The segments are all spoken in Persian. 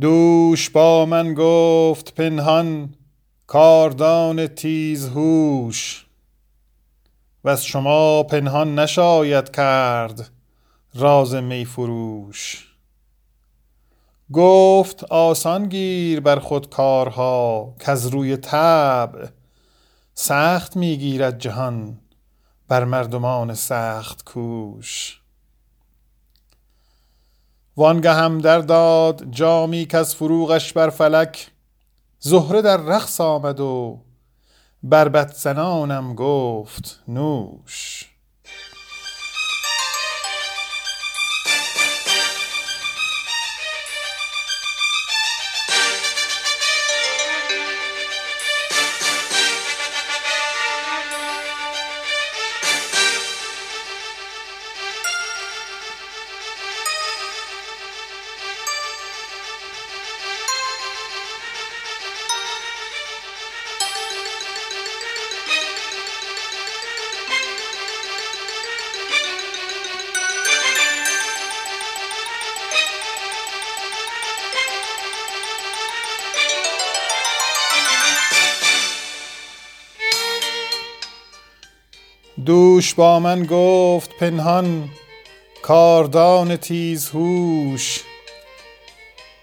دوش با من گفت پنهان کاردان تیزهوش. وز شما پنهان نشاید کرد راز می فروش. گفت آسان گیر بر خود کارها کز روی طبع سخت می گیرد جهان بر مردمان سخت کوش. وانگهم در داد جامی کز فروغش بر فلک زهره در رقص آمد و بربط زنانم گفت نوش. دوش با من گفت پنهان کاردان تیزهوش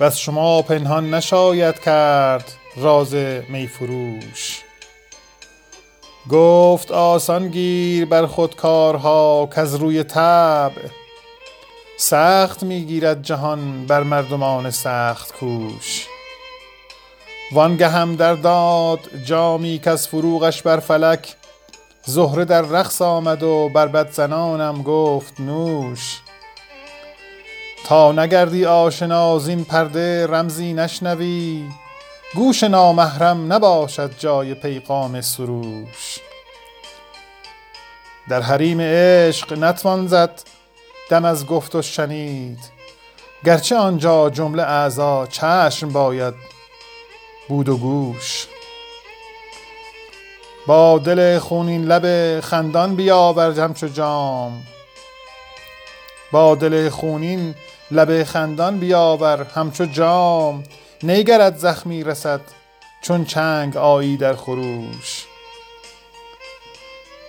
وز شما پنهان نشاید کرد راز می فروش. گفت آسان گیر بر خود کارها کز روی طبع. سخت می گیرد جهان بر مردمان سخت کوش. وانگهم در داد جامی کز فروغش بر فلک زهره در رقص آمد و بربط زنانم گفت نوش تا نگردی آشنا زین پرده رمزی نشنوی گوش نامحرم نباشد جای پیغام سروش. در حریم عشق نتوان زد دم از گفت و شنید گرچه آنجا جمله اعضا چشم باید بود و گوش. با دل خونین لب خندان بیاور همچو جام. با دل خونین لب خندان بیاور همچو جام. نی گرت زخمی رسد چون چنگ آیی در خروش.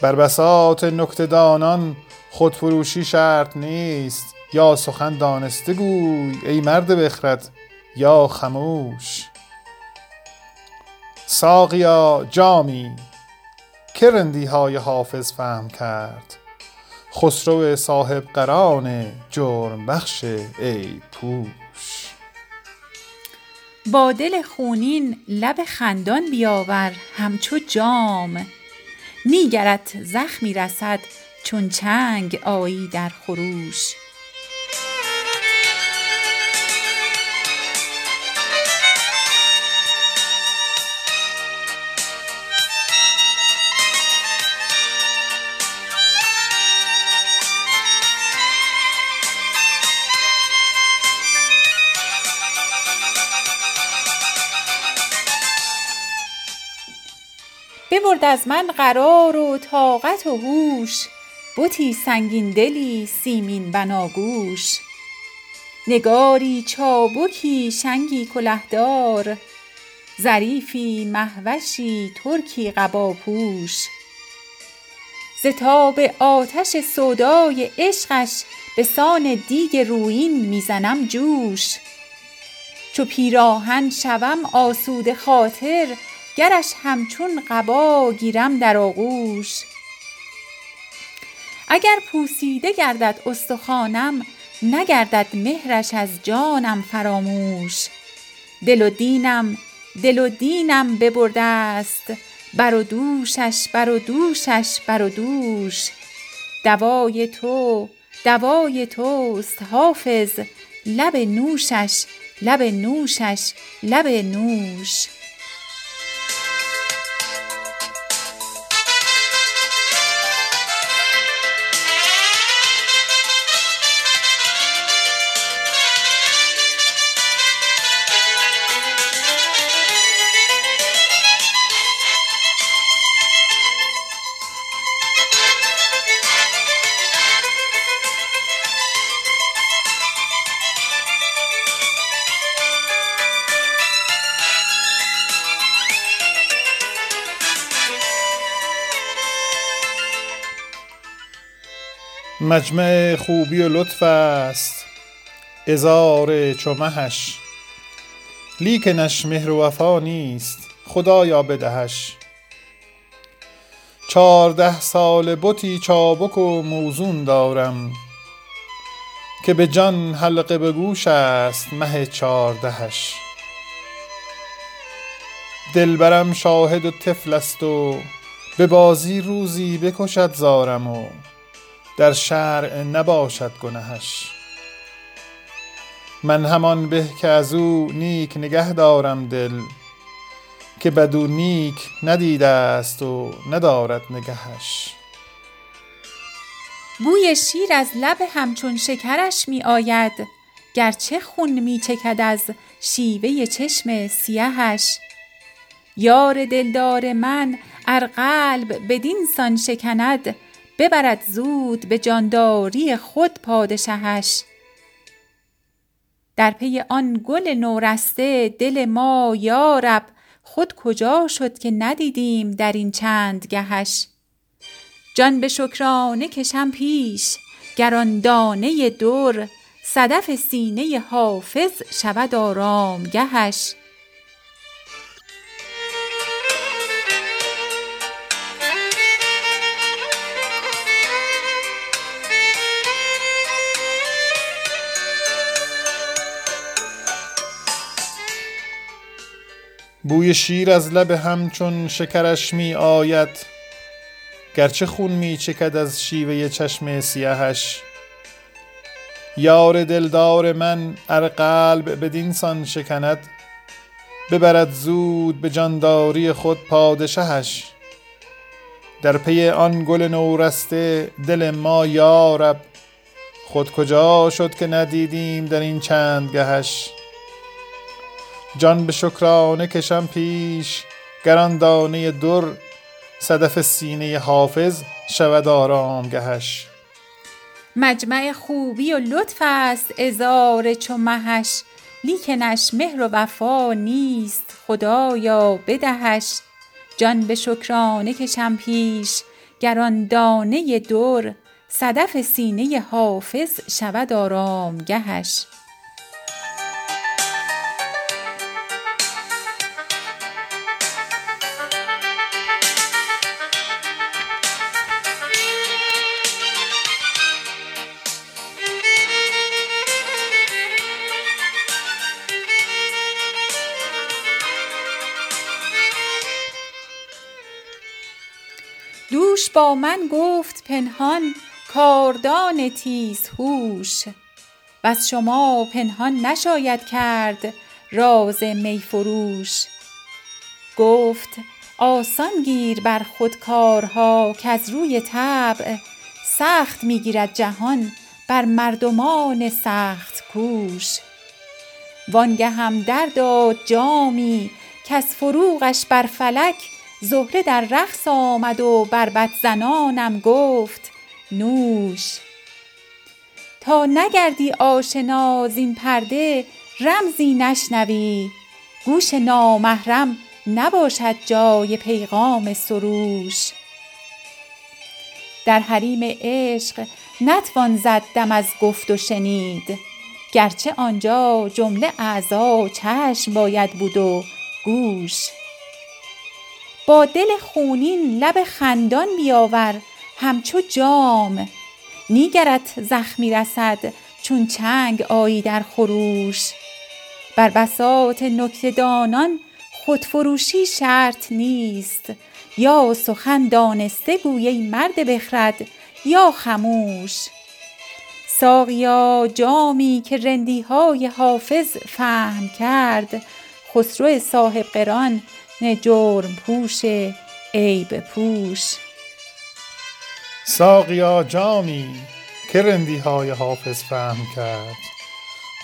بر بساط نکته دانان خودفروشی شرط نیست. یا سخن دانسته گوی ای مرد بخرد یا خموش. ساقیا جامی که های حافظ فهم کرد. خسرو صاحب قران جرم بخش عیب پوش. با دل خونین لب خندان بیاور همچو جام. نی گرت زخمی رسد چون چنگ آیی در خروش. ببرد از من قرار و طاقت و هوش. بتی سنگین دلی سیمین بناگوش. نگاری چابکی شنگی کلهدار. ظریفی مهوشی ترکی قباپوش. ز تاب آتش سودای عشقش به سان دیگ رویین می زنم جوش. چو پیراهن شوم آسوده خاطر گرش همچون قبا گیرم در آغوش. اگر پوسیده گردد استخوانم نگردد مهرش از جانم فراموش. دل و دینم دل و دینم ببرده ست بر و دوشش بر و دوشش بر و دوش. دوای تو دوای توست حافظ. لب نوشش لب نوشش لب نوش. مجمع خوبی و لطف است. ازار چو مهش. لیکنش مهر و وفا نیست خدایا بدهش. چارده سال بتی چابک و موزون دارم که به جان حلقه به گوش است مه چاردهش دلبرم شاهد و طفل است و به بازی روزی بکشد زارم و در شرع نباشد گنهش. من همان به که از او نیک نگه دارم دل که بدو نیک ندیده است و ندارد نگهش. بوی شیر از لب همچون شکرش می آید گرچه خون می چکد از شیوه چشم سیهش. یار دلدار من ار قلب بدین سان شکند ببرد زود به جانداری خود پادشهش. در پی آن گل نورسته دل ما یارب خود کجا شد که ندیدیم در این چند گهش؟ جان به شکرانه کشم پیش گران دانه در صدف سینه حافظ شود آرامگهش. بوی شیر از لب همچون شکرش می آید گرچه خون می چکد از شیوه چشم سیاهش. یار دلدار من ار قلب بدین سان شکند ببرد زود به جانداری خود پادشهش. در پی آن گل نورسته دل ما یارب خود کجا شد که ندیدیم در این چند گهش جان به شکرانه کشم پیش گران دانه در صدف سینه حافظ شود آرامگهش. مجمع خوبی و لطف است ازار چو مهش لیکنش مهر و وفا نیست خدایا بدهش. جان به شکرانه کشم پیش گران دانه در صدف سینه حافظ شود آرامگهش. دوش با من گفت پنهان کاردان تیزهوش از شما پنهان نشاید کرد راز می فروش. گفت آسان گیر بر خود کارها کز روی طبع سخت می گیرد جهان بر مردمان سخت کوش. وانگهم در داد جامی کز فروغش بر فلک زهره در رقص آمد و بربط زنانم گفت نوش تا نگردی آشنا زین پرده رمزی نشنوی. گوش نامحرم نباشد جای پیغام سروش. در حریم عشق نتوان زد دم از گفت و شنید. گرچه آنجا جمله اعضا چشم باید بود و گوش. با دل خونین لب خندان بیاور همچو جام. نی گرت زخمی رسد چون چنگ آیی در خروش. بر بساط نکته دانان خودفروشی شرط نیست. یا سخن دانسته گوی مرد بخرد یا خموش. ساقیا جامی که رندی های حافظ فهم کرد خسرو صاحب قران نه جرم پوش عیب پوش. ساقیا جامی که رندی های حافظ فهم کرد.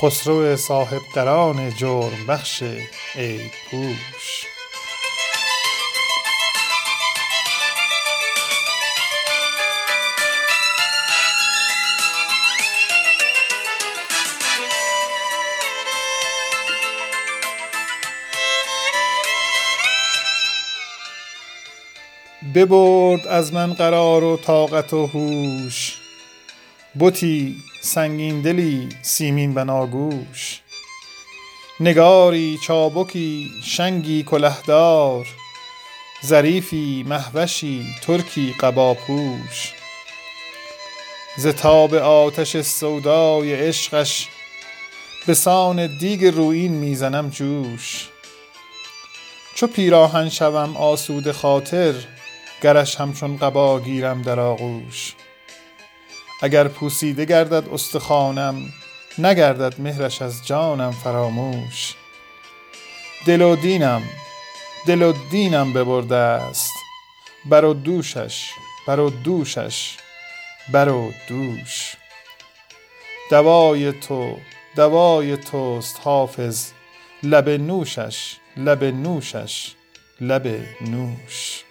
خسرو صاحب قران جرم بخش عیب پوش. ببرد از من قرار و طاقت و هوش. بتی سنگین دلی سیمین بناگوش نگاری چابکی شنگی کلهدار. ظریفی مهوشی ترکی قباپوش. ز تاب آتش سودای عشقش به سان دیگ رویین می‌زنم جوش. چو پیراهن شوم آسوده خاطر گرش همچون قبا گیرم در آغوش. اگر پوسیده گردد استخوانم نگردد مهرش از جانم فراموش. دل و دینم دل و دینم ببرده است بر و دوشش بر و دوشش بر و دوش. دوای تو دوای توست حافظ. لب نوشش لب نوشش لب نوش.